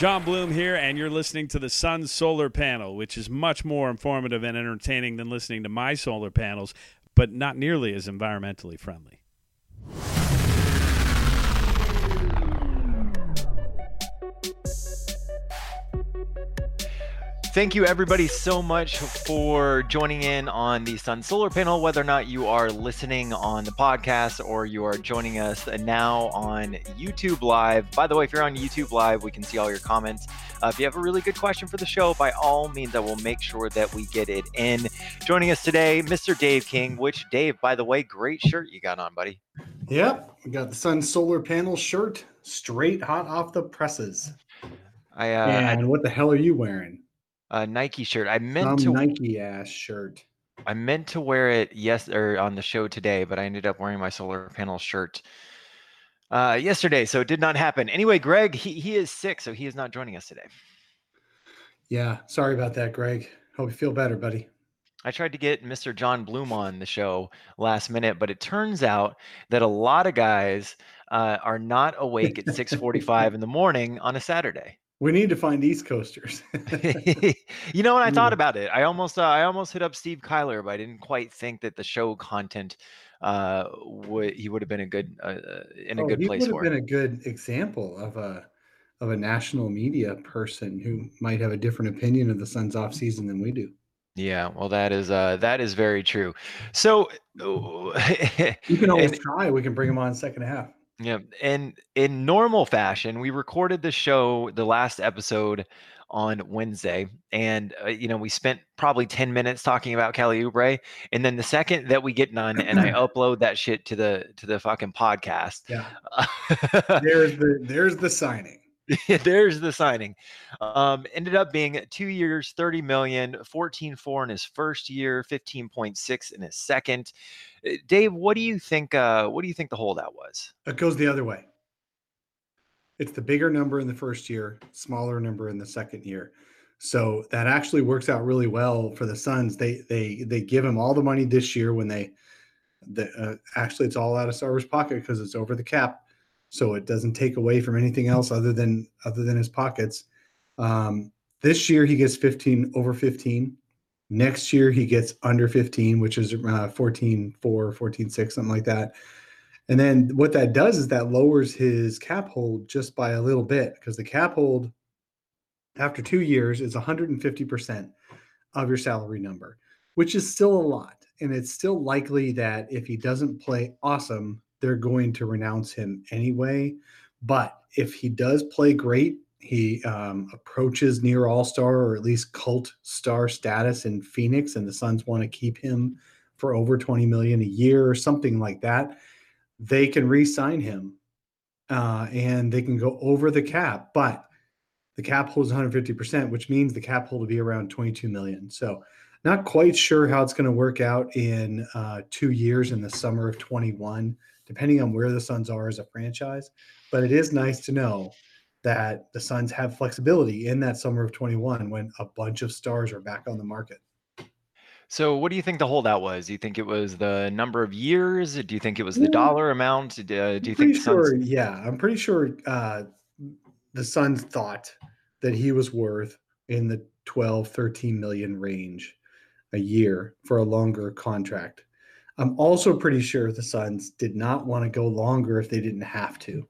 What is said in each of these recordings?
Jon Bloom here, and you're listening to the Sun Solar Panel, which is much more informative and entertaining than listening to my solar panels, but not nearly as environmentally friendly. Thank you, everybody, so much for joining in on the Sun Solar Panel. Whether or not you are listening on the podcast or you are joining us now on YouTube Live. By the way, if you're on YouTube Live, we can see all your comments. Uh, if you have a really good question for the show, by all means, I will make sure that we get it in. Joining us today, Mr. Dave King. Which Dave, by the way, great shirt you got on, buddy. Yep, we got the Sun Solar Panel shirt, straight hot off the presses. I uh, and what the hell are you wearing? A Nike shirt. I meant Some to Nike ass shirt. I meant to wear it yes or on the show today, but I ended up wearing my solar panel shirt uh, yesterday, so it did not happen. Anyway, Greg, he he is sick, so he is not joining us today. Yeah, sorry about that, Greg. Hope you feel better, buddy. I tried to get Mr. John Bloom on the show last minute, but it turns out that a lot of guys uh, are not awake at 6:45 in the morning on a Saturday. We need to find East Coasters. you know, when I thought about it, I almost uh, I almost hit up Steve Kyler, but I didn't quite think that the show content uh would he would have been a good uh, in a Oh, good he place would have been it. a good example of a of a national media person who might have a different opinion of the Suns off season than we do. Yeah, well, that is uh that is very true. So, You can always and, try. We can bring him on second half. Yeah, and in normal fashion, we recorded the show, the last episode on Wednesday, and uh, you know we spent probably ten minutes talking about Kelly Oubre, and then the second that we get done, and I upload that shit to the to the fucking podcast. Yeah. There's the there's the signing. there's the signing. Um, ended up being two years, 30 million, 14.4 in his first year, 15.6 in his second. Uh, Dave, what do you think? Uh, what do you think the holdout was? It goes the other way. It's the bigger number in the first year, smaller number in the second year. So that actually works out really well for the Suns. They they they give him all the money this year when they the uh, actually it's all out of Sarver's pocket because it's over the cap. So it doesn't take away from anything else other than other than his pockets. Um, this year he gets 15 over 15. Next year he gets under 15, which is uh, 14 4, 14 6, something like that. And then what that does is that lowers his cap hold just by a little bit because the cap hold after two years is 150% of your salary number, which is still a lot. And it's still likely that if he doesn't play awesome, they're going to renounce him anyway. But if he does play great, he um, approaches near all star or at least cult star status in Phoenix, and the Suns want to keep him for over 20 million a year or something like that they can re-sign him uh, and they can go over the cap but the cap holds 150% which means the cap hold will be around 22 million so not quite sure how it's going to work out in uh, two years in the summer of 21 depending on where the suns are as a franchise but it is nice to know that the suns have flexibility in that summer of 21 when a bunch of stars are back on the market So, what do you think the holdout was? Do you think it was the number of years? Do you think it was the dollar amount? Uh, do you think pretty Suns? sure, yeah, I'm pretty sure uh, the Suns thought that he was worth in the 12, 13 million range a year for a longer contract. I'm also pretty sure the Suns did not want to go longer if they didn't have to.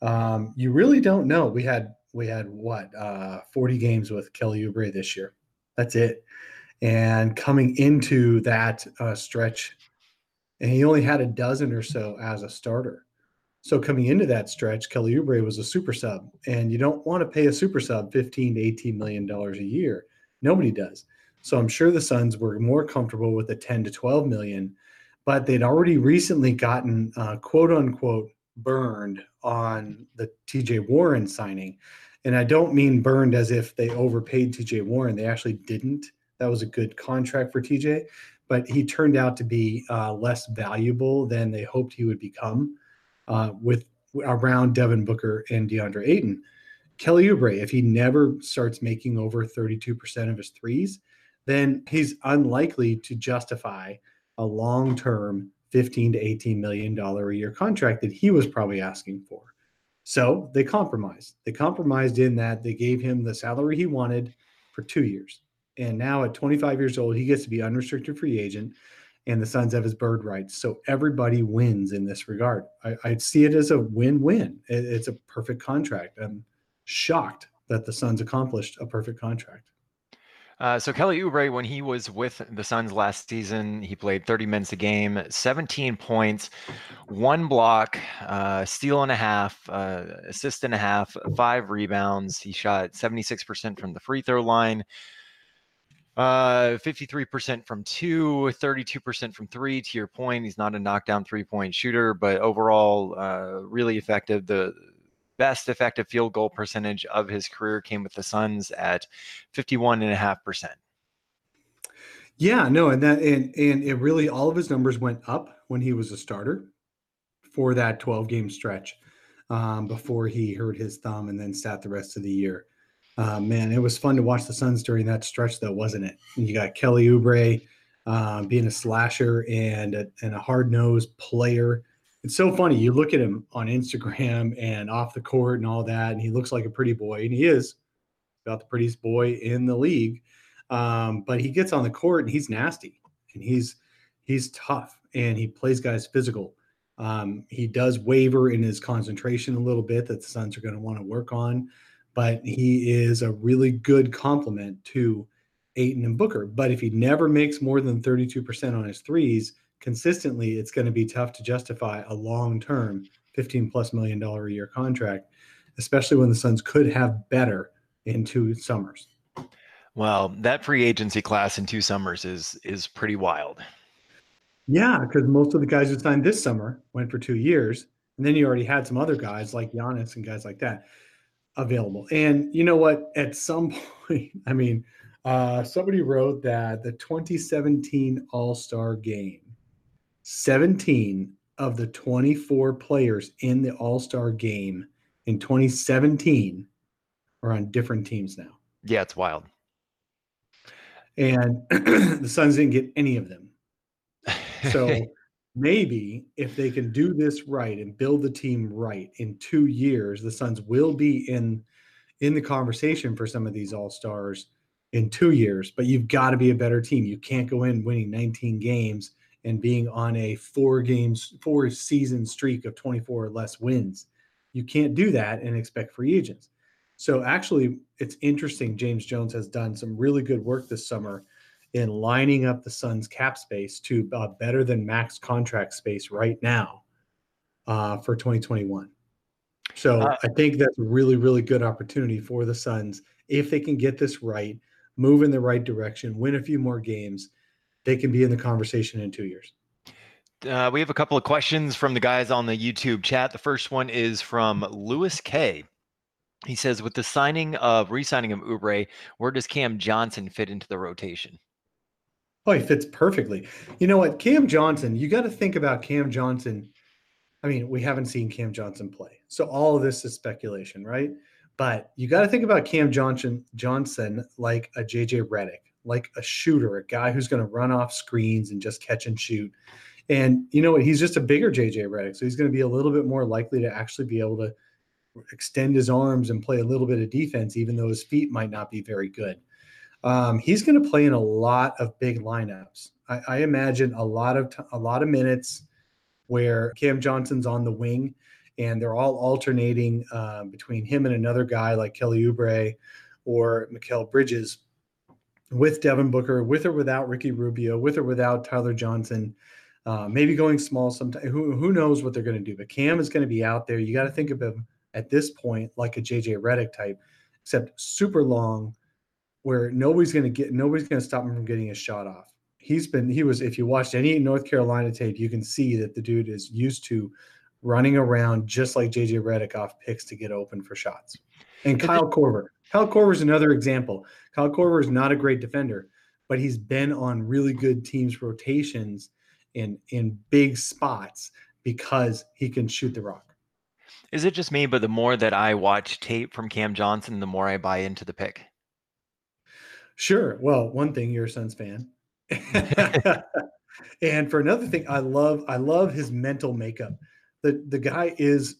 Um, you really don't know. We had we had what uh, 40 games with Kelly Oubre this year. That's it. And coming into that uh, stretch, and he only had a dozen or so as a starter. So coming into that stretch, Kelly Oubre was a super sub, and you don't want to pay a super sub 15 to 18 million dollars a year. Nobody does. So I'm sure the Suns were more comfortable with the 10 to 12 million, but they'd already recently gotten uh, quote unquote burned on the TJ Warren signing. And I don't mean burned as if they overpaid TJ Warren. They actually didn't. That was a good contract for TJ, but he turned out to be uh, less valuable than they hoped he would become uh, with around Devin Booker and DeAndre Ayton. Kelly Oubre, if he never starts making over 32% of his threes, then he's unlikely to justify a long-term 15 to 18 million dollar a year contract that he was probably asking for. So they compromised. They compromised in that they gave him the salary he wanted for two years. And now at 25 years old, he gets to be unrestricted free agent, and the Suns have his bird rights. So everybody wins in this regard. I, I see it as a win win. It, it's a perfect contract. I'm shocked that the Suns accomplished a perfect contract. Uh, so Kelly Oubre, when he was with the Suns last season, he played 30 minutes a game, 17 points, one block, uh, steal and a half, uh, assist and a half, five rebounds. He shot 76% from the free throw line, uh, 53% from two, 32% from three. To your point, he's not a knockdown three point shooter, but overall, uh, really effective. The best effective field goal percentage of his career came with the Suns at 51.5%. Yeah, no, and that and and it really all of his numbers went up when he was a starter for that 12 game stretch um, before he hurt his thumb and then sat the rest of the year. Uh, man, it was fun to watch the Suns during that stretch, though, wasn't it? You got Kelly Oubre um, being a slasher and a, and a hard nosed player it's so funny. You look at him on Instagram and off the court and all that, and he looks like a pretty boy, and he is about the prettiest boy in the league. Um, but he gets on the court and he's nasty and he's he's tough and he plays guys physical. Um, he does waver in his concentration a little bit that the Suns are going to want to work on, but he is a really good complement to Ayton and Booker. But if he never makes more than 32% on his threes, consistently, it's going to be tough to justify a long term 15 plus million dollar a year contract, especially when the Suns could have better in two summers. Well, that free agency class in two summers is is pretty wild. Yeah, because most of the guys who signed this summer went for two years, and then you already had some other guys like Giannis and guys like that available. And you know what? At some point, I mean, uh, somebody wrote that the 2017 All Star Game 17 of the 24 players in the All Star game in 2017 are on different teams now. Yeah, it's wild. And the Suns didn't get any of them. So maybe if they can do this right and build the team right in two years, the Suns will be in in the conversation for some of these all stars in two years. But you've got to be a better team. You can't go in winning 19 games and being on a four games, four season streak of 24 or less wins. You can't do that and expect free agents. So actually, it's interesting. James Jones has done some really good work this summer in lining up the Suns' cap space to uh, better than max contract space right now uh, for 2021. So uh, I think that's a really, really good opportunity for the Suns if they can get this right, move in the right direction, win a few more games, they can be in the conversation in two years. Uh, we have a couple of questions from the guys on the YouTube chat. The first one is from Lewis K. He says, with the signing of re-signing of Oubre, where does Cam Johnson fit into the rotation? Oh, he fits perfectly. You know what, Cam Johnson? You got to think about Cam Johnson. I mean, we haven't seen Cam Johnson play, so all of this is speculation, right? But you got to think about Cam Johnson Johnson like a JJ Redick like a shooter, a guy who's going to run off screens and just catch and shoot. And you know what? He's just a bigger JJ Redick, so he's going to be a little bit more likely to actually be able to extend his arms and play a little bit of defense, even though his feet might not be very good. Um, he's going to play in a lot of big lineups. I, I imagine a lot of t- a lot of minutes where Cam Johnson's on the wing, and they're all alternating uh, between him and another guy like Kelly Oubre or Mikal Bridges with Devin Booker, with or without Ricky Rubio, with or without Tyler Johnson, uh, maybe going small sometime. Who, who knows what they're going to do? But Cam is going to be out there. You got to think of him at this point like a JJ Redick type, except super long, where nobody's going to get nobody's going to stop him from getting his shot off. He's been he was if you watched any North Carolina tape, you can see that the dude is used to running around just like JJ Redick off picks to get open for shots. And Kyle Korver. Kyle Korver is another example. Kyle Korver is not a great defender, but he's been on really good teams rotations in in big spots because he can shoot the rock. Is it just me, but the more that I watch tape from Cam Johnson, the more I buy into the pick? Sure. Well, one thing, you're a Suns fan. and for another thing, I love I love his mental makeup. The the guy is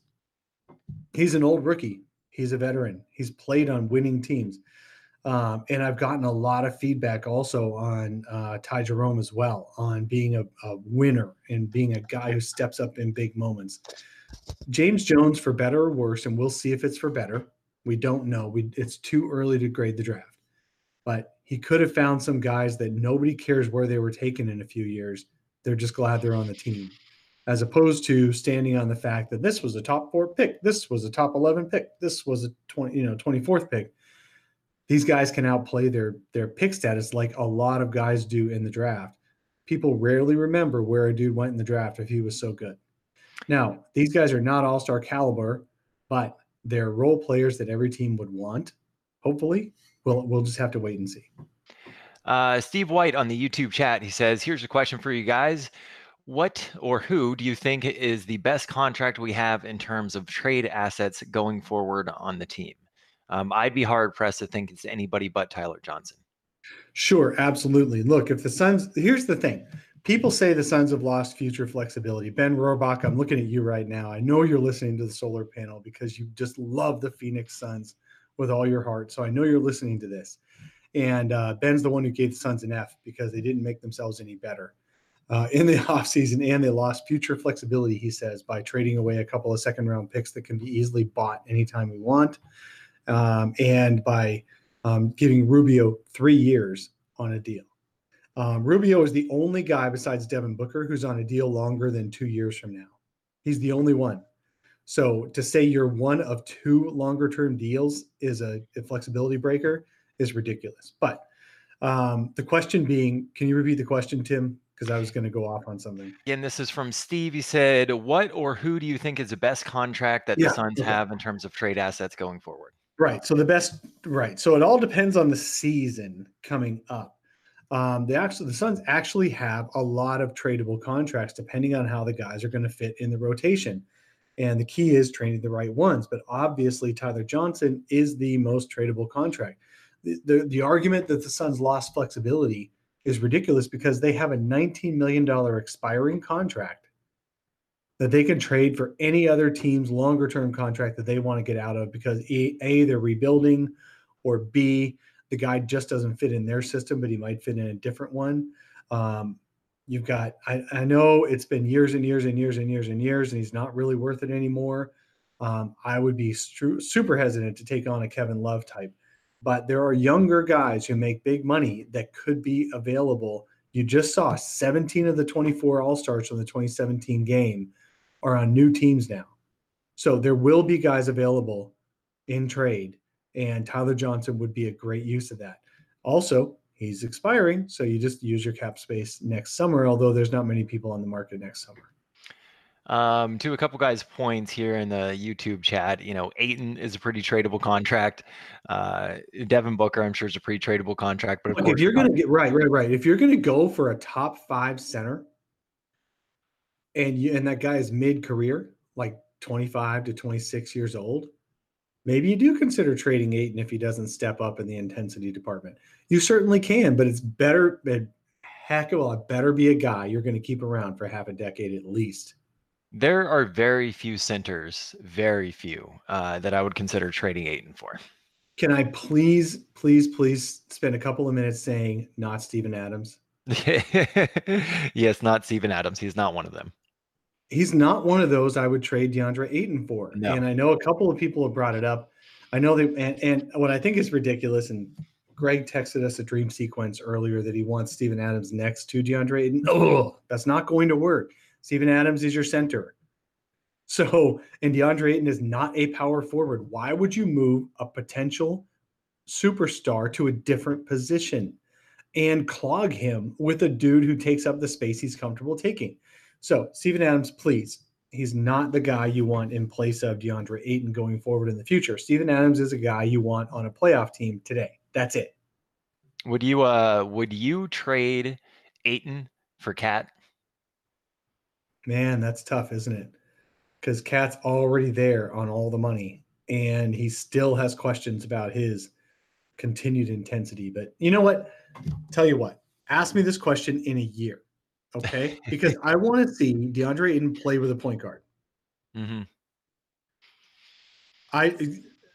he's an old rookie. He's a veteran. He's played on winning teams. Um, and I've gotten a lot of feedback also on uh, Ty Jerome as well on being a, a, winner and being a guy who steps up in big moments. James Jones, for better or worse, and we'll see if it's for better. We don't know. We, it's too early to grade the draft, but he could have found some guys that nobody cares where they were taken in a few years. They're just glad they're on the team, as opposed to standing on the fact that this was a top four pick, this was a top eleven pick, this was a twenty, you know, twenty fourth pick these guys can outplay their their pick status like a lot of guys do in the draft. People rarely remember where a dude went in the draft if he was so good. Now, these guys are not all-star caliber, but they're role players that every team would want. Hopefully, we'll we'll just have to wait and see. Uh, Steve White on the YouTube chat, he says, "Here's a question for you guys: What or who do you think is the best contract we have in terms of trade assets going forward on the team?" Um, I'd be hard pressed to think it's anybody but Tyler Johnson. Sure, absolutely. Look, if the Suns, here's the thing people say the Suns have lost future flexibility. Ben Rohrbach, I'm looking at you right now. I know you're listening to the solar panel because you just love the Phoenix Suns with all your heart. So I know you're listening to this. And uh, Ben's the one who gave the Suns an F because they didn't make themselves any better. Uh, in the offseason, and they lost future flexibility, he says, by trading away a couple of second round picks that can be easily bought anytime we want um, and by um, giving Rubio three years on a deal. Um, Rubio is the only guy besides Devin Booker who's on a deal longer than two years from now. He's the only one. So to say you're one of two longer term deals is a, a, flexibility breaker is ridiculous. But um, the question being, can you repeat the question, Tim? Because I was going to go off on something. And this is from Steve. He said, "What or who do you think is the best contract that yeah, the Suns okay. have in terms of trade assets going forward?" Right. So the best right. So it all depends on the season coming up. Um, they actually the Suns actually have a lot of tradable contracts depending on how the guys are going to fit in the rotation. And the key is training the right ones. But obviously, Tyler Johnson is the most tradable contract. The, the, the argument that the Suns lost flexibility is ridiculous because they have a $19 million expiring contract that they can trade for any other team's longer term contract that they want to get out of because a, they're rebuilding or b the guy just doesn't fit in their system but he might fit in a different one. Um, you've got I, I, know it's been years and years and years and years and years and he's not really worth it anymore. Um, i would be stru- super hesitant to take on a kevin love type but there are younger guys who make big money that could be available you just saw 17 of the 24 all-stars from the 2017 game are on new teams now. So there will be guys available in trade, and Tyler Johnson would be a great use of that. Also, he's expiring, so you just use your cap space next summer, although there's not many people on the market next summer. Um, to a couple guys' points here in the YouTube chat, you know, Ayton is a pretty tradable contract. Uh, Devin Booker, I'm sure, is a pretty tradable contract. But if you're going to get right, right, right, if you're going to go for a top five center, and you and that guy is mid career, like 25 to 26 years old, maybe you do consider trading Ayton if he doesn't step up in the intensity department. You certainly can, but it's better. Heck of a lot better be a guy you're going to keep around for half a decade at least. There are very few centers, very few, uh, that I would consider trading Ayton for. Can I please, please, please spend a couple of minutes saying not Steven Adams? yes, not Steven Adams. He's not one of them he's not one of those I would trade DeAndre Ayton for. No. And I know a couple of people have brought it up. I know they and, and what I think is ridiculous, and Greg texted us a dream sequence earlier that he wants Steven Adams next to DeAndre Ayton. Oh, that's not going to work. Steven Adams is your center. So, and DeAndre Ayton is not a power forward. Why would you move a potential superstar to a different position and clog him with a dude who takes up the space he's comfortable taking? So, Steven Adams, please, he's not the guy you want in place of DeAndre Ayton going forward in the future. Steven Adams is a guy you want on a playoff team today. That's it. Would you uh would you trade Ayton for KAT? Man, that's tough, isn't it? Because KAT's already there on all the money, and he still has questions about his continued intensity. But you know what? Tell you what, ask me this question in a year Okay, because I want to see DeAndre Ayton play with a point guard. Mm-hmm. I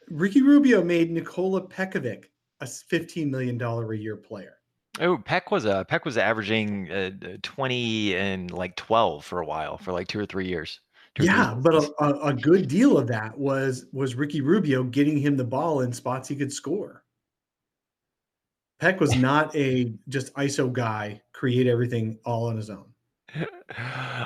Ricky Rubio made Nikola Pekovic a $15 million a year player. Oh, Peck was a Peck was averaging uh, 20 and like 12 for a while for like two or three years. Yeah, but a, a, good deal of that was was Ricky Rubio getting him the ball in spots he could score. Peck was not a just ISO guy, create everything all on his own.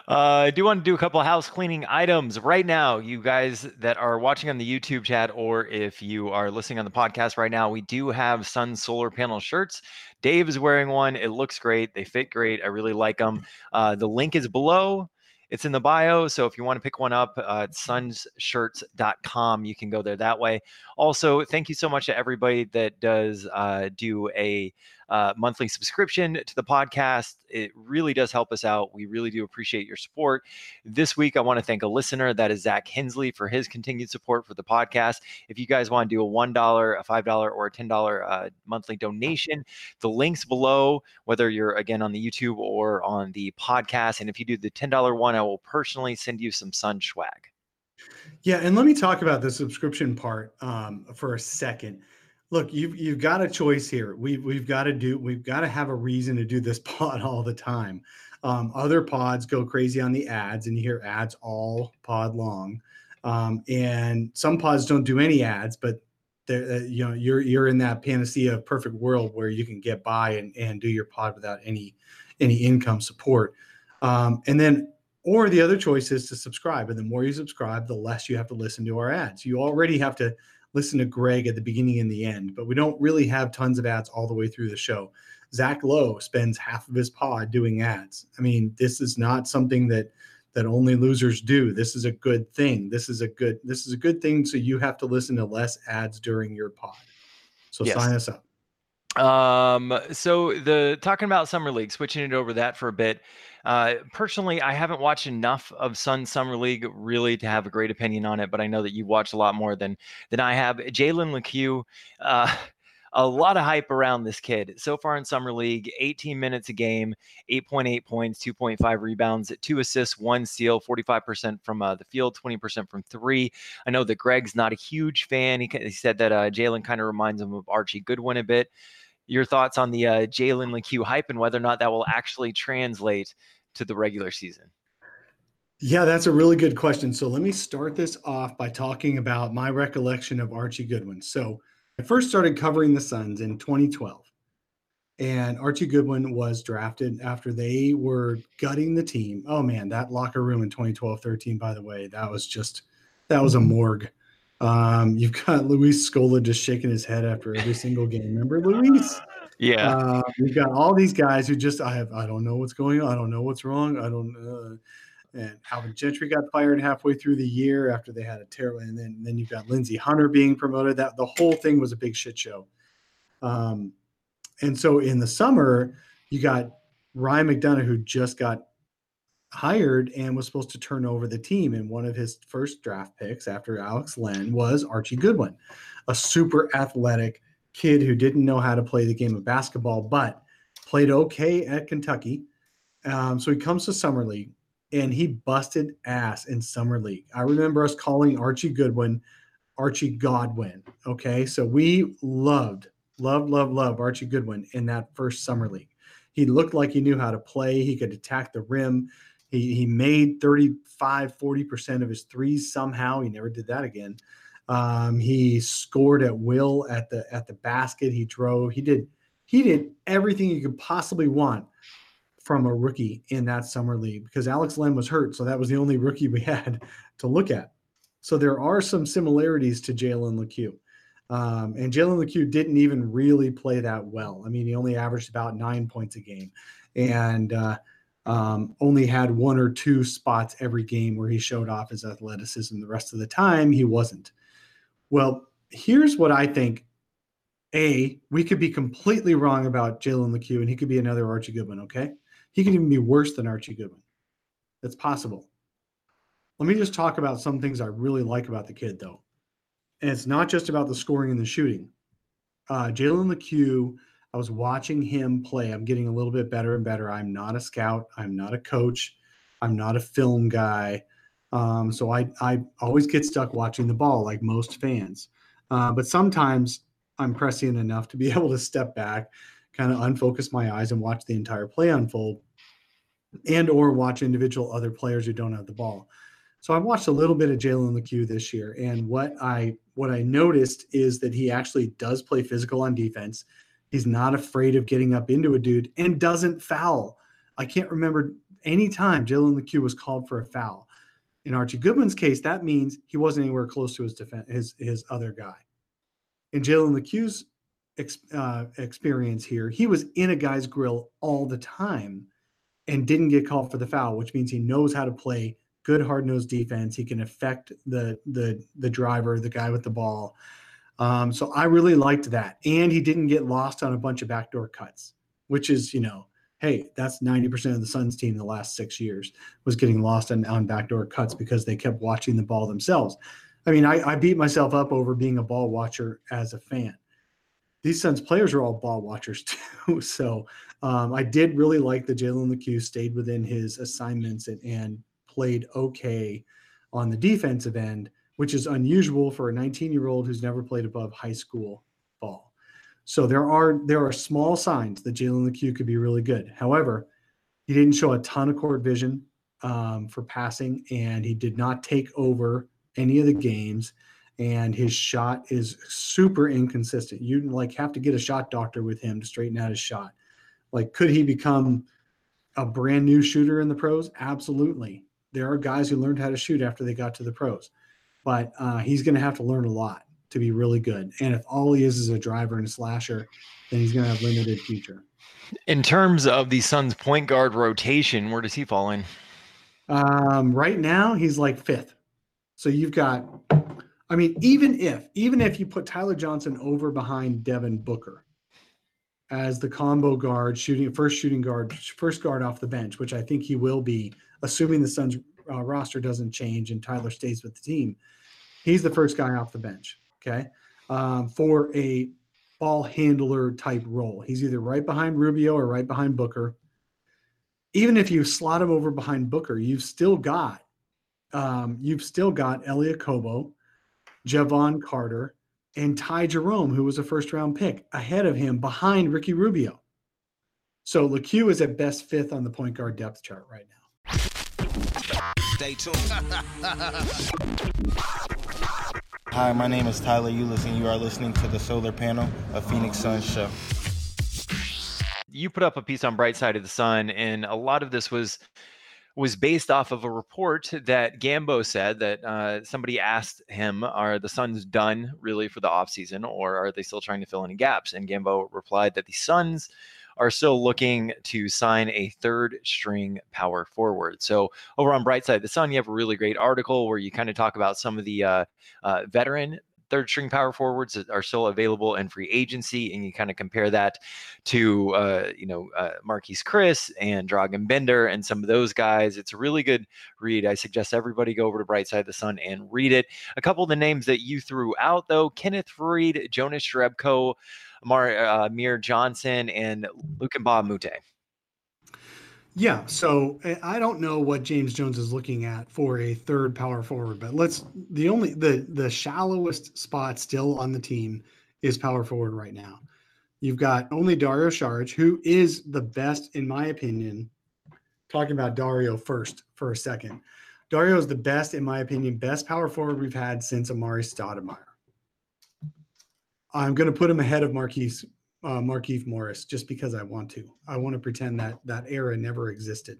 Uh, I do want to do a couple house cleaning items right now. You guys that are watching on the YouTube chat, or if you are listening on the podcast right now, we do have Sun solar panel shirts. Dave is wearing one. It looks great. They fit great. I really like them. Uh, the link is below. It's in the bio. So if you want to pick one up, uh, sunsshirts.com, you can go there that way. Also, thank you so much to everybody that does uh, do a uh, monthly subscription to the podcast. It really does help us out. We really do appreciate your support. This week, I want to thank a listener that is Zach Hensley for his continued support for the podcast. If you guys want to do a $1, a $5, or a $10 uh, monthly donation, the links below, whether you're again on the YouTube or on the podcast. And if you do the $10 one, I will personally send you some sun swag. Yeah, and let me talk about the subscription part um, for a second look you've you've got a choice here. We've we've got to do we've got to have a reason to do this pod all the time. Um, other pods go crazy on the ads and you hear ads all pod long. Um, and some pods don't do any ads but uh, you know you're you're in that panacea perfect world where you can get by and, and do your pod without any any income support. Um, and then or the other choice is to subscribe and the more you subscribe the less you have to listen to our ads. You already have to listen to Greg at the beginning and the end, but we don't really have tons of ads all the way through the show. Zach Lowe spends half of his pod doing ads. I mean, this is not something that that only losers do. This is a good thing. This is a good this is a good thing. So you have to listen to less ads during your pod. So yes. sign us up. Um, so the talking about summer league, switching it over that for a bit. Uh, personally, I haven't watched enough of Sun Summer League really to have a great opinion on it, but I know that you've watched a lot more than than I have. Jalen Lecque, uh, a lot of hype around this kid so far in summer league 18 minutes a game 8.8 points 2.5 rebounds two assists one steal 45% from uh, the field 20% from three i know that greg's not a huge fan he, he said that uh, jalen kind of reminds him of archie goodwin a bit your thoughts on the uh, jalen lecque hype and whether or not that will actually translate to the regular season? Yeah, that's a really good question. So let me start this off by talking about my recollection of Archie Goodwin. So I first started covering the Suns in 2012. And Archie Goodwin was drafted after they were gutting the team. Oh man, that locker room in 2012 13, by the way, that was just, that was a morgue. Um, you've got Luis Scola just shaking his head after every single game. Remember Luis? Yeah. Uh, we've got all these guys who just I have I don't know what's going on. I don't know what's wrong. I don't. Uh, and Alvin Gentry got fired halfway through the year after they had a terrible. And then then you've got Lindsey Hunter being promoted. That the whole thing was a big shit show. Um, and so in the summer, you got Ryan McDonough who just got hired and was supposed to turn over the team. And one of his first draft picks after Alex Len was Archie Goodwin, a super athletic kid who didn't know how to play the game of basketball, but played okay at Kentucky. Um, so he comes to Summer League and he busted ass in Summer League. I remember us calling Archie Goodwin Archie Godwin. Okay. So we loved, loved, loved, loved Archie Goodwin in that first Summer League. He looked like he knew how to play. He could attack the rim. He, he made 35, 40% of his threes somehow. He never did that again. Um, he scored at will at the at the basket. He drove. He did he did everything you could possibly want from a rookie in that summer league because Alex Len was hurt, so that was the only rookie we had to look at. So there are some similarities to Jalen Lecque. Um, and Jalen Lecque didn't even really play that well. I mean, he only averaged about nine points a game, and uh, um, only had one or two spots every game where he showed off his athleticism. The rest of the time, he wasn't. Well, here's what I think. A, we could be completely wrong about Jalen Lecque, and he could be another Archie Goodwin. Okay, he could even be worse than Archie Goodwin. That's possible. Let me just talk about some things I really like about the kid, though, and it's not just about the scoring and the shooting. Uh, Jalen Lecque, I was watching him play. I'm getting a little bit better and better. I'm not a scout. I'm not a coach. I'm not a film guy. Um, so I I always get stuck watching the ball like most fans. Uh, but sometimes I'm prescient enough to be able to step back, kind of unfocus my eyes and watch the entire play unfold and or watch individual other players who don't have the ball. So I watched a little bit of Jalen Lecque this year, and what I what I noticed is that he actually does play physical on defense. He's not afraid of getting up into a dude and doesn't foul. I can't remember any time Jalen Lecque was called for a foul. In Archie Goodwin's case, that means he wasn't anywhere close to his defense, his his other guy. In Jalen Lecque's ex, uh, experience here, he was in a guy's grill all the time and didn't get called for the foul, which means he knows how to play good hard nosed defense. He can affect the the the driver, the guy with the ball. Um, so I really liked that, and he didn't get lost on a bunch of backdoor cuts, which is you know hey, that's 90% of the Suns team in the last six years was getting lost on, on backdoor cuts because they kept watching the ball themselves. I mean, I, I beat myself up over being a ball watcher as a fan. These Suns players are all ball watchers too. So um, I did really like the Jalen Lecque stayed within his assignments and, and played okay on the defensive end, which is unusual for a 19 year old who's never played above high school ball. So there are there are small signs that Jalen Lecque could be really good. However, he didn't show a ton of court vision um, for passing, and he did not take over any of the games. And his shot is super inconsistent. You like have to get a shot doctor with him to straighten out his shot. Like, could he become a brand new shooter in the pros? Absolutely. There are guys who learned how to shoot after they got to the pros, but uh, he's going to have to learn a lot to be really good. And if all he is is a driver and a slasher, then he's going to have limited future. In terms of the Suns' point guard rotation, where does he fall in? Um, right now, he's like fifth. So you've got, I mean, even if even if you put Tyler Johnson over behind Devin Booker as the combo guard, shooting first shooting guard, first guard off the bench, which I think he will be, assuming the Suns uh, roster doesn't change and Tyler stays with the team. He's the first guy off the bench okay, um, for a ball handler type role. He's either right behind Rubio or right behind Booker. Even if you slot him over behind Booker, you've still got um, you've still got Elie Okobo, Jevon Carter, and Ty Jerome, who was a first round pick, ahead of him behind Ricky Rubio. So Lecque is at best fifth on the point guard depth chart right now. Stay tuned. Hi, my name is Tyler Ulis, and you are listening to the Solar Panel, of Phoenix Suns show. You put up a piece on Bright Side of the Sun, and a lot of this was was based off of a report that Gambo said that uh, somebody asked him, "Are the Suns done really for the offseason, or are they still trying to fill any gaps?" And Gambo replied that the Suns are still looking to sign a third string power forward. So over on Brightside the Sun, you have a really great article where you kind of talk about some of the uh, uh, veteran third string power forwards that are still available in free agency, and you kind of compare that to uh, you know uh, Marquese Chriss and Dragan Bender and some of those guys. It's a really good read. I suggest everybody go over to Bright Side of the Sun and read it. A couple of the names that you threw out though: Kenneth Faried, Jonas Jerebko. Mar, uh, Johnson and Luc Mbah a Moute. Yeah, so eh, I don't know what James Jones is looking at for a third power forward, but let's the only the the shallowest spot still on the team is power forward right now. You've got only Dario Saric, who is the best, in my opinion. Talking about Dario first for a second. Dario is the best, in my opinion, best power forward we've had since Amar'e Stoudemire. I'm going to put him ahead of Marquise uh, Markieff Morris just because I want to. I want to pretend that that era never existed.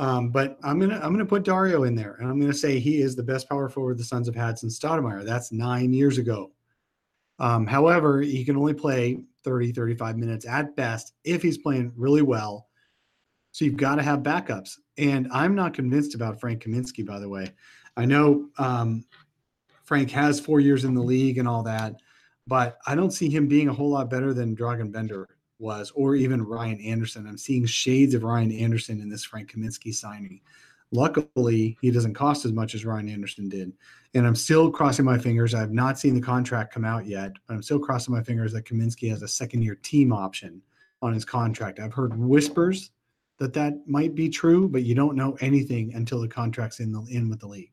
Um, but I'm gonna I'm gonna put Dario in there, and I'm gonna say he is the best power forward the Suns have had since Stoudemire. That's nine years ago. Um, however, he can only play 30, 35 minutes at best if he's playing really well. So you've got to have backups. And I'm not convinced about Frank Kaminsky, by the way. I know um, Frank has four years in the league and all that, but I don't see him being a whole lot better than Dragan Bender was, or even Ryan Anderson. I'm seeing shades of Ryan Anderson in this Frank Kaminsky signing. Luckily, he doesn't cost as much as Ryan Anderson did. And I'm still crossing my fingers. I've not seen the contract come out yet, but I'm still crossing my fingers that Kaminsky has a second year team option on his contract. I've heard whispers that that might be true, but you don't know anything until the contract's in the in with the league.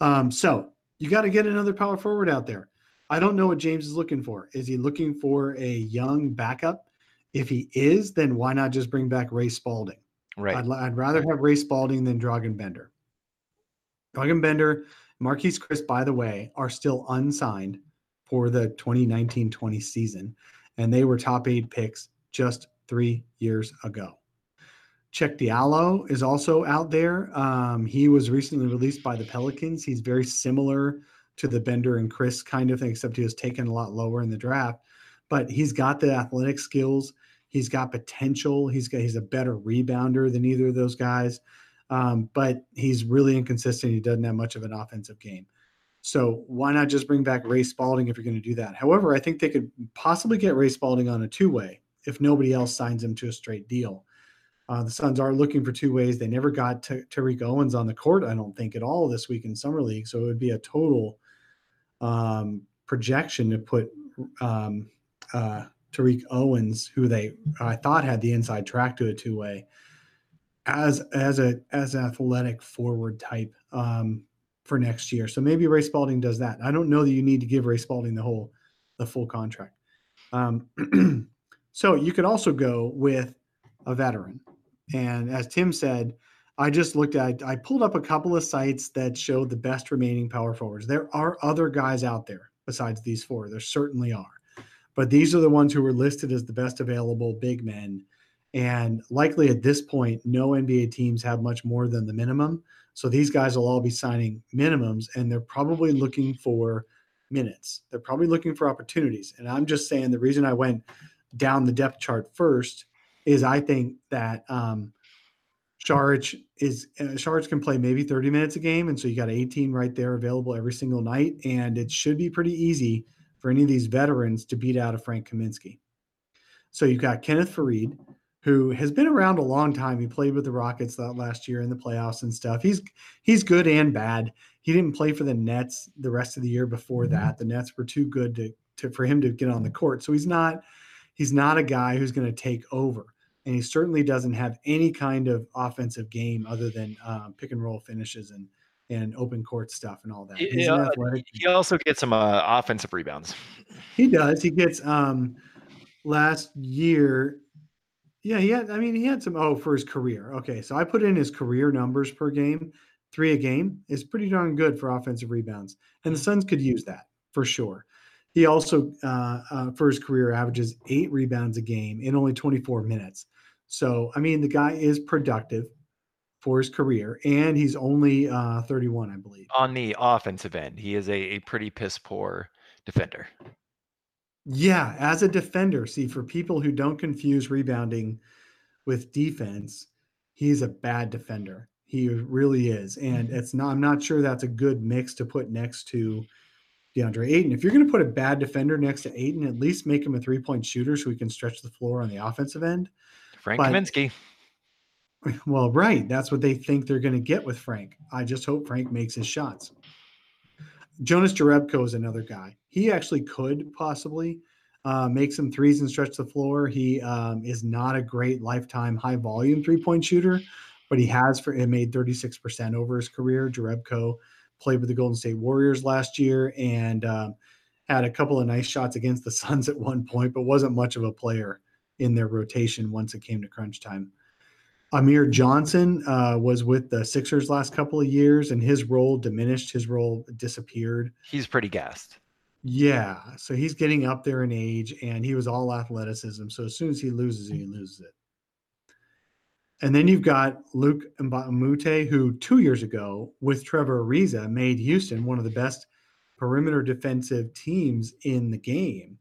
Um, so you got to get another power forward out there. I don't know what James is looking for. Is he looking for a young backup? If he is, then why not just bring back Ray Spalding? Right. I'd, I'd rather have Ray Spalding than Dragan Bender. Dragan Bender, Marquese Chriss, by the way, are still unsigned for the 2019 20 season, and they were top eight picks just three years ago. Cheick Diallo is also out there. Um, he was recently released by the Pelicans. He's very similar to the Bender and Chriss kind of thing, except he was taken a lot lower in the draft. But he's got the athletic skills. He's got potential. He's got he's a better rebounder than either of those guys. Um, but he's really inconsistent. He doesn't have much of an offensive game. So why not just bring back Ray Spalding if you're going to do that? However, I think they could possibly get Ray Spalding on a two way if nobody else signs him to a straight deal. Uh, the Suns are looking for two ways. They never got Tariq Owens on the court, I don't think, at all this week in Summer League. So it would be a total um, projection to put um, uh, Tariq Owens, who they I thought had the inside track to a two way, as as a as an athletic forward type um, for next year. So maybe Ray Spalding does that. I don't know that you need to give Ray Spalding the whole the full contract. Um, so you could also go with a veteran, and as Tim said. I just looked at, I pulled up a couple of sites that showed the best remaining power forwards. There are other guys out there besides these four. There certainly are. But these are the ones who were listed as the best available big men. And likely at this point, no NBA teams have much more than the minimum. So these guys will all be signing minimums and they're probably looking for minutes. They're probably looking for opportunities. And I'm just saying the reason I went down the depth chart first is I think that um, Saric is uh, Saric can play maybe 30 minutes a game, and so you got 18 right there available every single night, and it should be pretty easy for any of these veterans to beat out a Frank Kaminsky. So you've got Kenneth Faried, who has been around a long time. He played with the Rockets that last year in the playoffs and stuff. He's he's good and bad. He didn't play for the Nets the rest of the year before mm-hmm. that. The Nets were too good to, to for him to get on the court. So he's not he's not a guy who's going to take over and he certainly doesn't have any kind of offensive game other than um, pick and roll finishes and and open court stuff and all that. He's yeah, he also gets some uh, offensive rebounds. He does. He gets um last year. Yeah, he had. I mean, he had some. Oh, for his career. Okay, so I put in his career numbers per game. Three a game is pretty darn good for offensive rebounds, and the Suns could use that for sure. He also, uh, uh, for his career, averages eight rebounds a game in only 24 minutes. So, I mean, the guy is productive for his career, and he's only uh, 31, I believe. On the offensive end, he is a, a pretty piss poor defender. Yeah, as a defender, see, for people who don't confuse rebounding with defense, he's a bad defender. He really is. And mm-hmm. it's not, I'm not sure that's a good mix to put next to DeAndre Ayton. If you're going to put a bad defender next to Ayton, at least make him a three point shooter so he can stretch the floor on the offensive end. Frank but, Kaminsky. Well, right. That's what they think they're going to get with Frank. I just hope Frank makes his shots. Jonas Jerebko is another guy. He actually could possibly uh, make some threes and stretch the floor. He um, is not a great lifetime high volume three point shooter, but he has for it made 36% over his career. Jerebko played with the Golden State Warriors last year and um, had a couple of nice shots against the Suns at one point, but wasn't much of a player in their rotation once it came to crunch time. Amir Johnson uh, was with the Sixers last couple of years, and his role diminished. His role disappeared. He's pretty gassed. Yeah, so he's getting up there in age, and he was all athleticism. So as soon as he loses he loses it. And then you've got Luke Mbamute, who two years ago with Trevor Ariza made Houston one of the best perimeter defensive teams in the game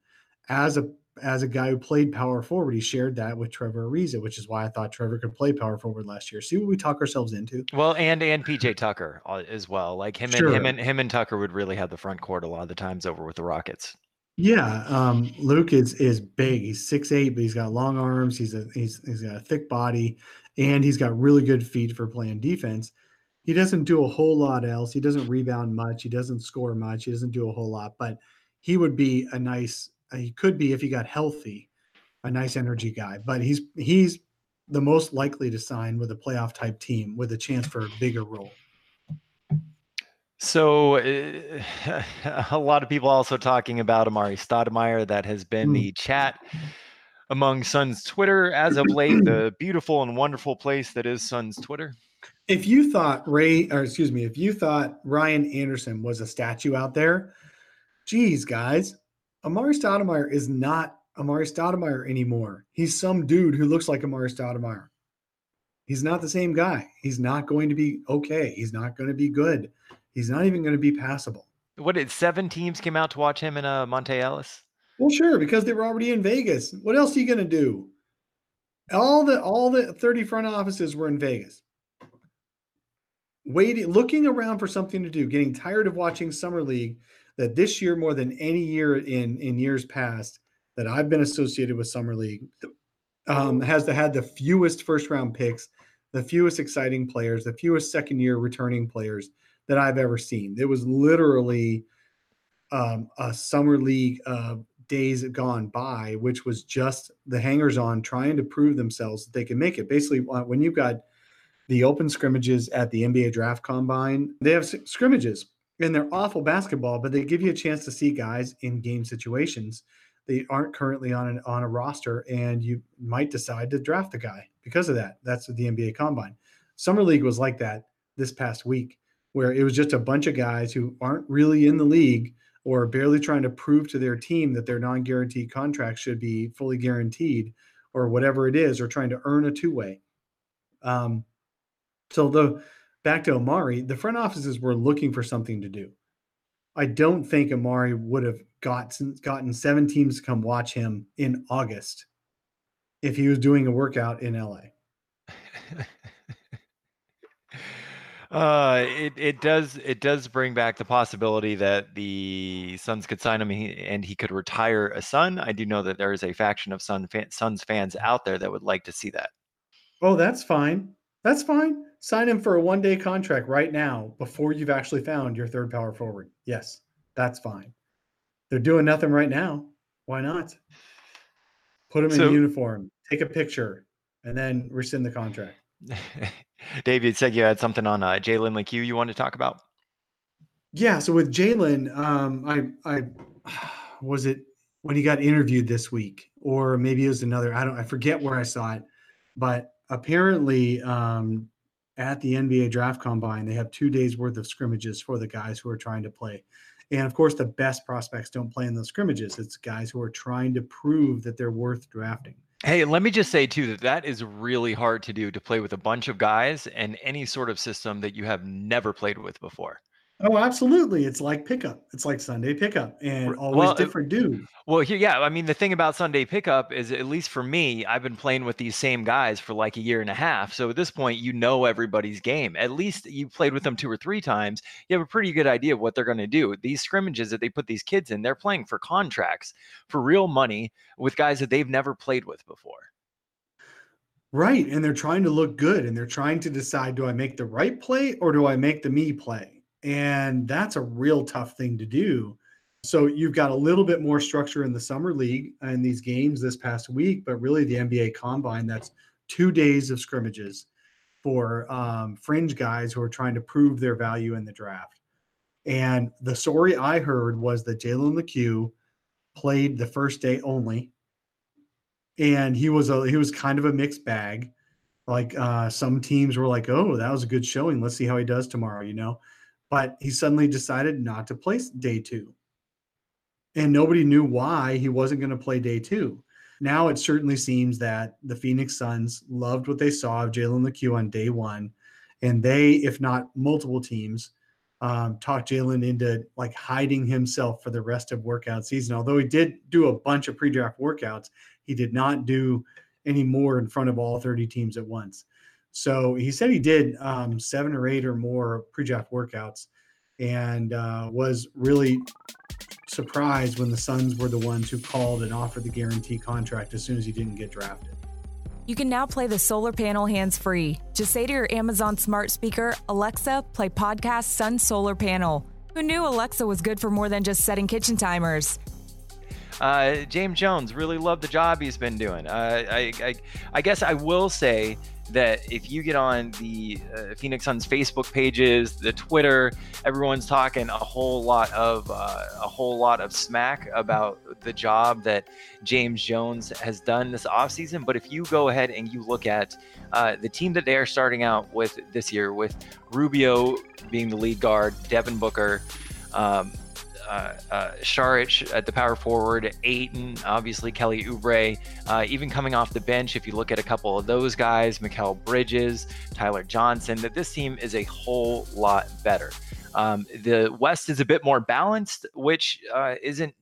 as a as a guy who played power forward, he shared that with Trevor Ariza, which is why I thought Trevor could play power forward last year. See what we talk ourselves into. Well, and and PJ Tucker uh, as well. Like him sure. and him and him and Tucker would really have the front court a lot of the times over with the Rockets. Yeah, um, Luc is is big. He's six eight, but he's got long arms. He's a he's he's got a thick body, and he's got really good feet for playing defense. He doesn't do a whole lot else. He doesn't rebound much. He doesn't score much. He doesn't do a whole lot, but he would be a nice he could be if he got healthy, a nice energy guy. But he's he's the most likely to sign with a playoff type team with a chance for a bigger role. So, uh, a lot of people also talking about Amar'e Stoudemire. That has been the chat among Suns Twitter as of late. the beautiful and wonderful place that is Suns Twitter. If you thought Ray, or excuse me, if you thought Ryan Anderson was a statue out there, geez, guys, Amar'e Stoudemire is not Amar'e Stoudemire anymore. He's some dude who looks like Amar'e Stoudemire. He's not the same guy. He's not going to be okay. He's not going to be good. He's not even going to be passable. What did seven teams came out to watch him in uh, Monta Ellis? Well, sure, because they were already in Vegas. What else are you going to do? All the all the 30 front offices were in Vegas. Waiting, looking around for something to do, getting tired of watching summer league that this year more than any year in in years past that I've been associated with summer league um, has the, had the fewest first round picks, the fewest exciting players, the fewest second year returning players that I've ever seen. It was literally um, a summer league uh, days gone by, which was just the hangers on trying to prove themselves that they can make it. Basically, uh, when you've got the open scrimmages at the NBA draft combine, they have scrimmages and they're awful basketball, but they give you a chance to see guys in game situations. They aren't currently on an, on a roster, and you might decide to draft the guy because of that. That's the NBA combine. Summer league was like that this past week, where it was just a bunch of guys who aren't really in the league or barely trying to prove to their team that their non-guaranteed contract should be fully guaranteed or whatever it is or trying to earn a two-way um, so the back to amar'e the front offices were looking for something to do i don't think amar'e would have gotten gotten seven teams to come watch him in august if he was doing a workout in la Uh, it it does it does bring back the possibility that the Suns could sign him and he, could retire a Sun. I do know that there is a faction of Sun fan, Suns fans out there that would like to see that. oh that's fine that's fine sign him for a one-day contract right now before you've actually found your third power forward yes that's fine they're doing nothing right now why not put him So- in uniform take a picture and then rescind the contract David said you had something on uh, Jalen Lecque you wanted to talk about. Yeah, so with Jalen, um, I I was it when he got interviewed this week, or maybe it was another. I don't. I forget where I saw it, but apparently, um, at the NBA Draft Combine, they have two days worth of scrimmages for the guys who are trying to play, and of course, the best prospects don't play in those scrimmages. It's guys who are trying to prove that they're worth drafting. Hey, let me just say too that that is really hard to do to play with a bunch of guys and any sort of system that you have never played with before. Oh, absolutely! It's like pickup. It's like Sunday pickup, and always well, different dudes. Well, here, yeah, I mean, the thing about Sunday pickup is, at least for me, I've been playing with these same guys for like a year and a half. So at this point, you know everybody's game. At least you played with them two or three times. You have a pretty good idea of what they're going to do. These scrimmages that they put these kids in, they're playing for contracts, for real money with guys that they've never played with before. Right. And they're trying to look good and they're trying to decide do I make the right play or do I make the me play? And that's a real tough thing to do. So you've got a little bit more structure in the summer league and these games this past week, but really the NBA combine, that's two days of scrimmages for um, fringe guys who are trying to prove their value in the draft. And the story I heard was that Jalen Lecque played the first day only and he was a he was kind of a mixed bag. Like uh, some teams were like, "Oh, that was a good showing. Let's see how he does tomorrow," you know. But he suddenly decided not to play day two, and nobody knew why he wasn't going to play day two. Now it certainly seems that the Phoenix Suns loved what they saw of Jalen Lecque on day one, and they, if not multiple teams, um, talked Jalen into like hiding himself for the rest of workout season. Although he did do a bunch of pre-draft workouts, he did not do any more in front of all 30 teams at once. So he said he did um, seven or eight or more pre-draft workouts, and uh, was really surprised when the Suns were the ones who called and offered the guarantee contract as soon as he didn't get drafted. You can now play the solar panel hands free. Just say to your Amazon smart speaker, Alexa, play podcast Sun Solar Panel. Who knew Alexa was good for more than just setting kitchen timers? Uh, James Jones, really loved the job he's been doing. Uh, I, I, I guess I will say that if you get on the uh, Phoenix Suns Facebook pages, the Twitter, everyone's talking a whole lot of uh, a whole lot of smack about the job that James Jones has done this offseason. But if you go ahead and you look at uh, the team that they are starting out with this year, with Rubio being the lead guard, Devin Booker. Um, uh, uh, Saric at the power forward, Ayton, obviously Kelly Oubre, uh, even coming off the bench. If you look at a couple of those guys, Mikal Bridges, Tyler Johnson, that this team is a whole lot better. Um, the West is a bit more balanced, which uh, isn't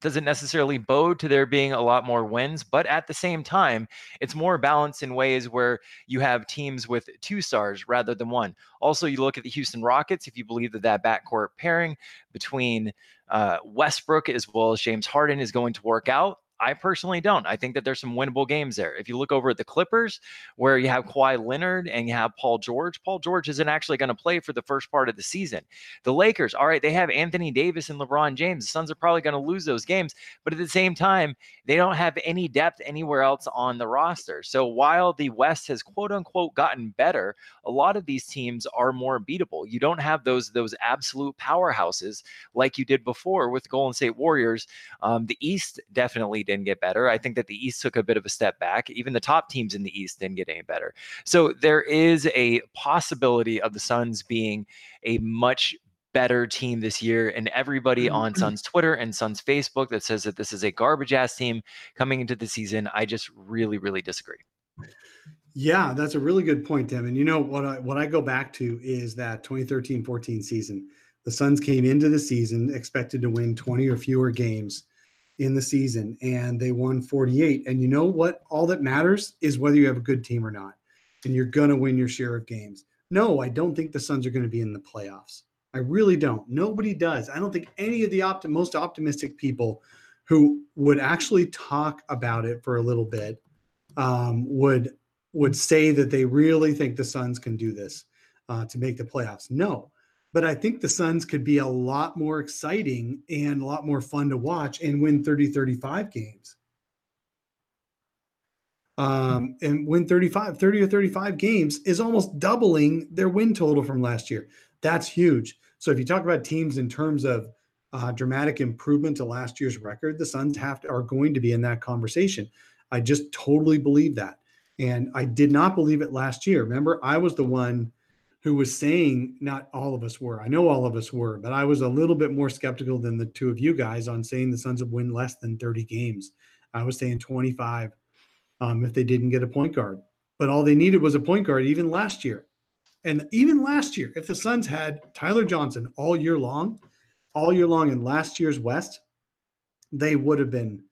doesn't necessarily bode to there being a lot more wins, but at the same time, it's more balanced in ways where you have teams with two stars rather than one. Also, you look at the Houston Rockets, if you believe that that backcourt pairing between uh, Westbrook as well as James Harden is going to work out, I personally don't. I think that there's some winnable games there. If you look over at the Clippers, where you have Kawhi Leonard and you have Paul George, Paul George isn't actually going to play for the first part of the season. The Lakers, all right, they have Anthony Davis and LeBron James. The Suns are probably going to lose those games, but at the same time, they don't have any depth anywhere else on the roster. So while the West has quote unquote gotten better, a lot of these teams are more beatable. You don't have those those absolute powerhouses like you did before with Golden State Warriors. Um, the East definitely didn't get better. I think that the East took a bit of a step back. Even the top teams in the East didn't get any better. So there is a possibility of the Suns being a much better team this year. And everybody on mm-hmm. Suns Twitter and Suns Facebook that says that this is a garbage ass team coming into the season, I just really, really disagree. Yeah, that's a really good point, Tim. And you know what I what I go back to is that 2013-14 season. The Suns came into the season expected to win 20 or fewer games in the season and they won 48 and you know what? All that matters is whether you have a good team or not and you're going to win your share of games. No i don't think the suns are going to be in the playoffs. I really don't. Nobody does. I don't think any of the most optimistic people who would actually talk about it for a little bit um, would would say that they really think the suns can do this uh, to make the playoffs. No but I think the Suns could be a lot more exciting and a lot more fun to watch and win 30 35 games. Um, and win 35, 30 or 35 games is almost doubling their win total from last year. That's huge. So if you talk about teams in terms of uh, dramatic improvement to last year's record, the Suns have to, are going to be in that conversation. I just totally believe that. And I did not believe it last year. Remember, I was the one who was saying not all of us were. I know all of us were, but I was a little bit more skeptical than the two of you guys on saying the Suns would win less than 30 games. I was saying 25 um, if they didn't get a point guard. But all they needed was a point guard even last year. And even last year, if the Suns had Tyler Johnson all year long, all year long in last year's West, they would have been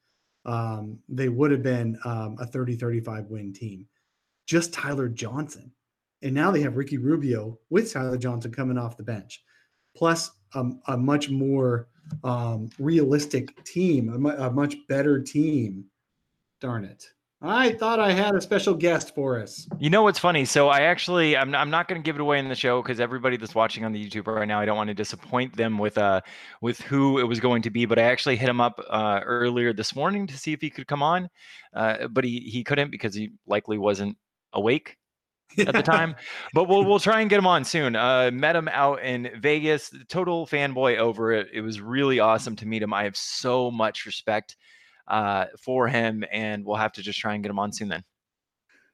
um, they would have been um, a 30-35 win team. Just Tyler Johnson. And now they have Ricky Rubio with Tyler Johnson coming off the bench, plus a much more um, realistic team, a, mu- a much better team. Darn it. I thought I had a special guest for us. You know what's funny? So I actually I'm I'm not going to give it away in the show because everybody that's watching on the YouTube right now, I don't want to disappoint them with uh with who it was going to be. But I actually hit him up uh, earlier this morning to see if he could come on, uh, but he he couldn't because he likely wasn't awake at the time. But we'll we'll try and get him on soon. Uh, met him out in Vegas. Total fanboy over it. It was really awesome to meet him. I have so much respect uh, for him, and we'll have to just try and get him on soon then.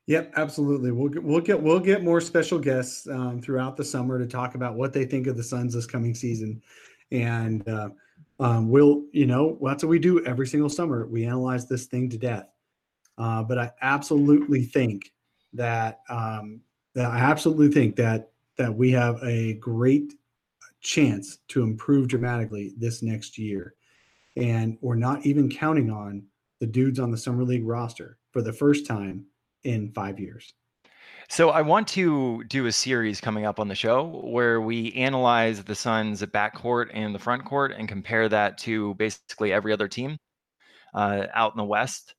Yep, absolutely. We'll get, we'll get we'll get more special guests um, throughout the summer to talk about what they think of the Suns this coming season, and uh, um, we'll you know that's what we do every single summer. We analyze this thing to death. Uh, but I absolutely think that um, that I absolutely think that that we have a great chance to improve dramatically this next year, and we're not even counting on the dudes on the summer league roster for the first time in five years. So I want to do a series coming up on the show where we analyze the Suns' backcourt and the front court and compare that to basically every other team uh, out in the West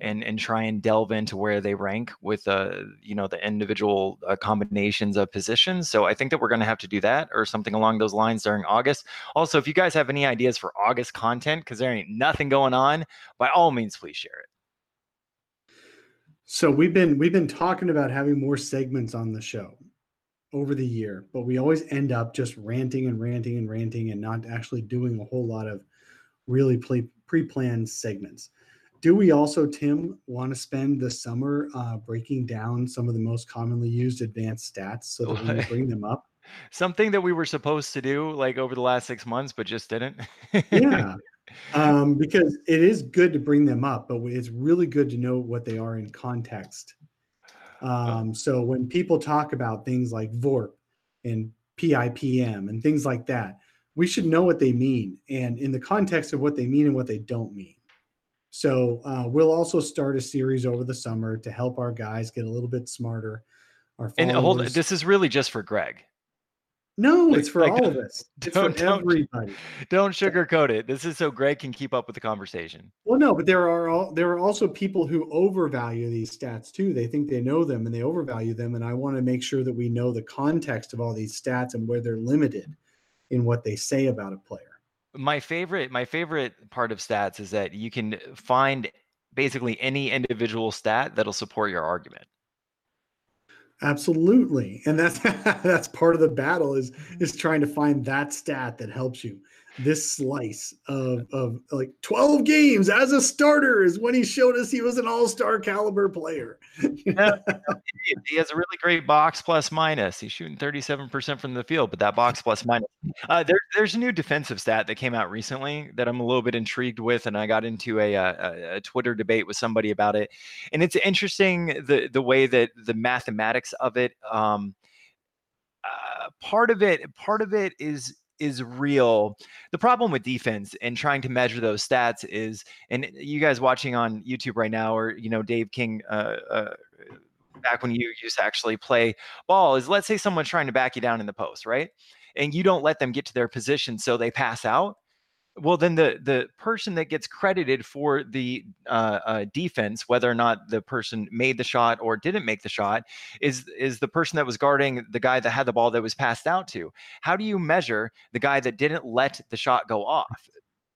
and and try and delve into where they rank with uh you know the individual uh, combinations of positions. So i think that we're going to have to do that or something along those lines during august. Also if you guys have any ideas for august content because there ain't nothing going on by all means please share it. So we've been we've been talking about having more segments on the show over the year but we always end up just ranting and ranting and ranting and not actually doing a whole lot of really pre-planned segments do we also, Tim, want to spend the summer uh, breaking down some of the most commonly used advanced stats so that we bring them up? Something that we were supposed to do like over the last six months, but just didn't. yeah. Um, because it is good to bring them up, but it's really good to know what they are in context. Oh. Um, so when people talk about things like VORP and PIPM and things like that, we should know what they mean and in the context of what they mean and what they don't mean. So uh, we'll also start a series over the summer to help our guys get a little bit smarter. Our and hold, this is really just for Greg. No, like, it's for like, all of us. It's don't, for everybody. Don't sugarcoat it. This is so Greg can keep up with the conversation. Well, no, but there are all, there are also people who overvalue these stats too. They think they know them and they overvalue them. And I want to make sure that we know the context of all these stats and where they're limited in what they say about a player my favorite my favorite part of stats is that you can find basically any individual stat that'll support your argument. Absolutely. And that's that's part of the battle is mm-hmm. is trying to find that stat that helps you this slice of of like 12 games as a starter is when he showed us he was an all-star caliber player. yeah, he has a really great box plus minus. He's shooting 37% from the field, but that box plus minus. Uh, there, there's a new defensive stat that came out recently that I'm a little bit intrigued with, and I got into a, a, a Twitter debate with somebody about it. And it's interesting the the way that the mathematics of it. Um, uh, part of it, part of it is is real. The problem with defense and trying to measure those stats is, and you guys watching on YouTube right now, or you know Dave King, uh, uh, back when you used to actually play ball, is let's say someone's trying to back you down in the post, right? And you don't let them get to their position, so they pass out well then the the person that gets credited for the uh, uh, defense whether or not the person made the shot or didn't make the shot is is the person that was guarding the guy that had the ball that was passed out to how do you measure the guy that didn't let the shot go off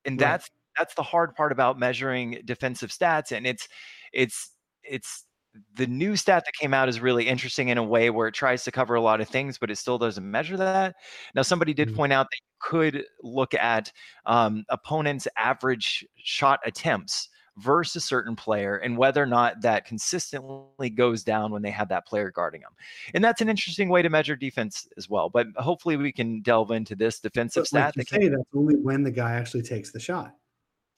and right. that's that's the hard part about measuring defensive stats and it's it's it's the new stat that came out is really interesting in a way where it tries to cover a lot of things, but it still doesn't measure that. Now, somebody did mm-hmm. point out that you could look at um, opponents' average shot attempts versus a certain player and whether or not that consistently goes down when they have that player guarding them. And that's an interesting way to measure defense as well. But hopefully we can delve into this defensive but stat. Like that say, that's only when the guy actually takes the shot.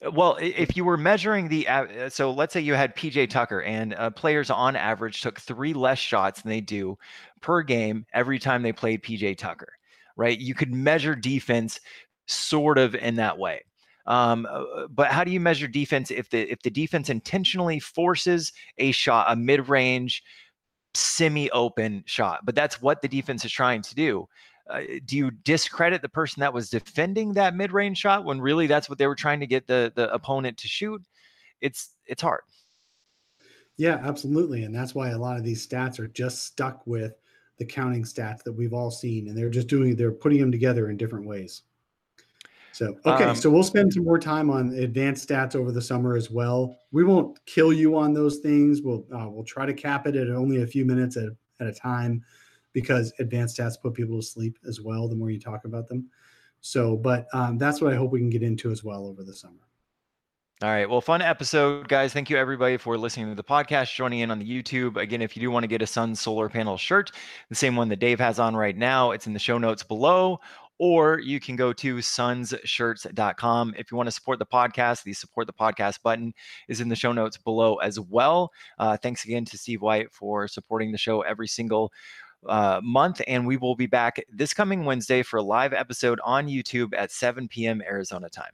Uh, well, if you were measuring the, uh, so let's say you had PJ Tucker and uh, players on average took three less shots than they do per game every time they played PJ Tucker, right? You could measure defense sort of in that way. Um, uh, but how do you measure defense if the if the defense intentionally forces a shot, a mid range, semi open shot? But that's what the defense is trying to do uh, do you discredit the person that was defending that mid-range shot when really that's what they were trying to get the the opponent to shoot? It's it's hard. Yeah, absolutely, and that's why a lot of these stats are just stuck with the counting stats that we've all seen, and they're just doing they're putting them together in different ways. So okay, um, so we'll spend some more time on advanced stats over the summer as well. We won't kill you on those things. We'll uh, we'll try to cap it at only a few minutes at, at a time because advanced stats put people to sleep as well the more you talk about them. So, but um, that's what I hope we can get into as well over the summer. All right. Well, fun episode, guys. Thank you everybody for listening to the podcast, joining in on the YouTube. Again, if you do want to get a Sun solar panel shirt, the same one that Dave has on right now, it's in the show notes below. Or you can go to sunsshirts.com. If you want to support the podcast, the support the podcast button is in the show notes below as well. Uh, thanks again to Steve White for supporting the show every single uh, month. And we will be back this coming Wednesday for a live episode on YouTube at 7 p.m. Arizona time.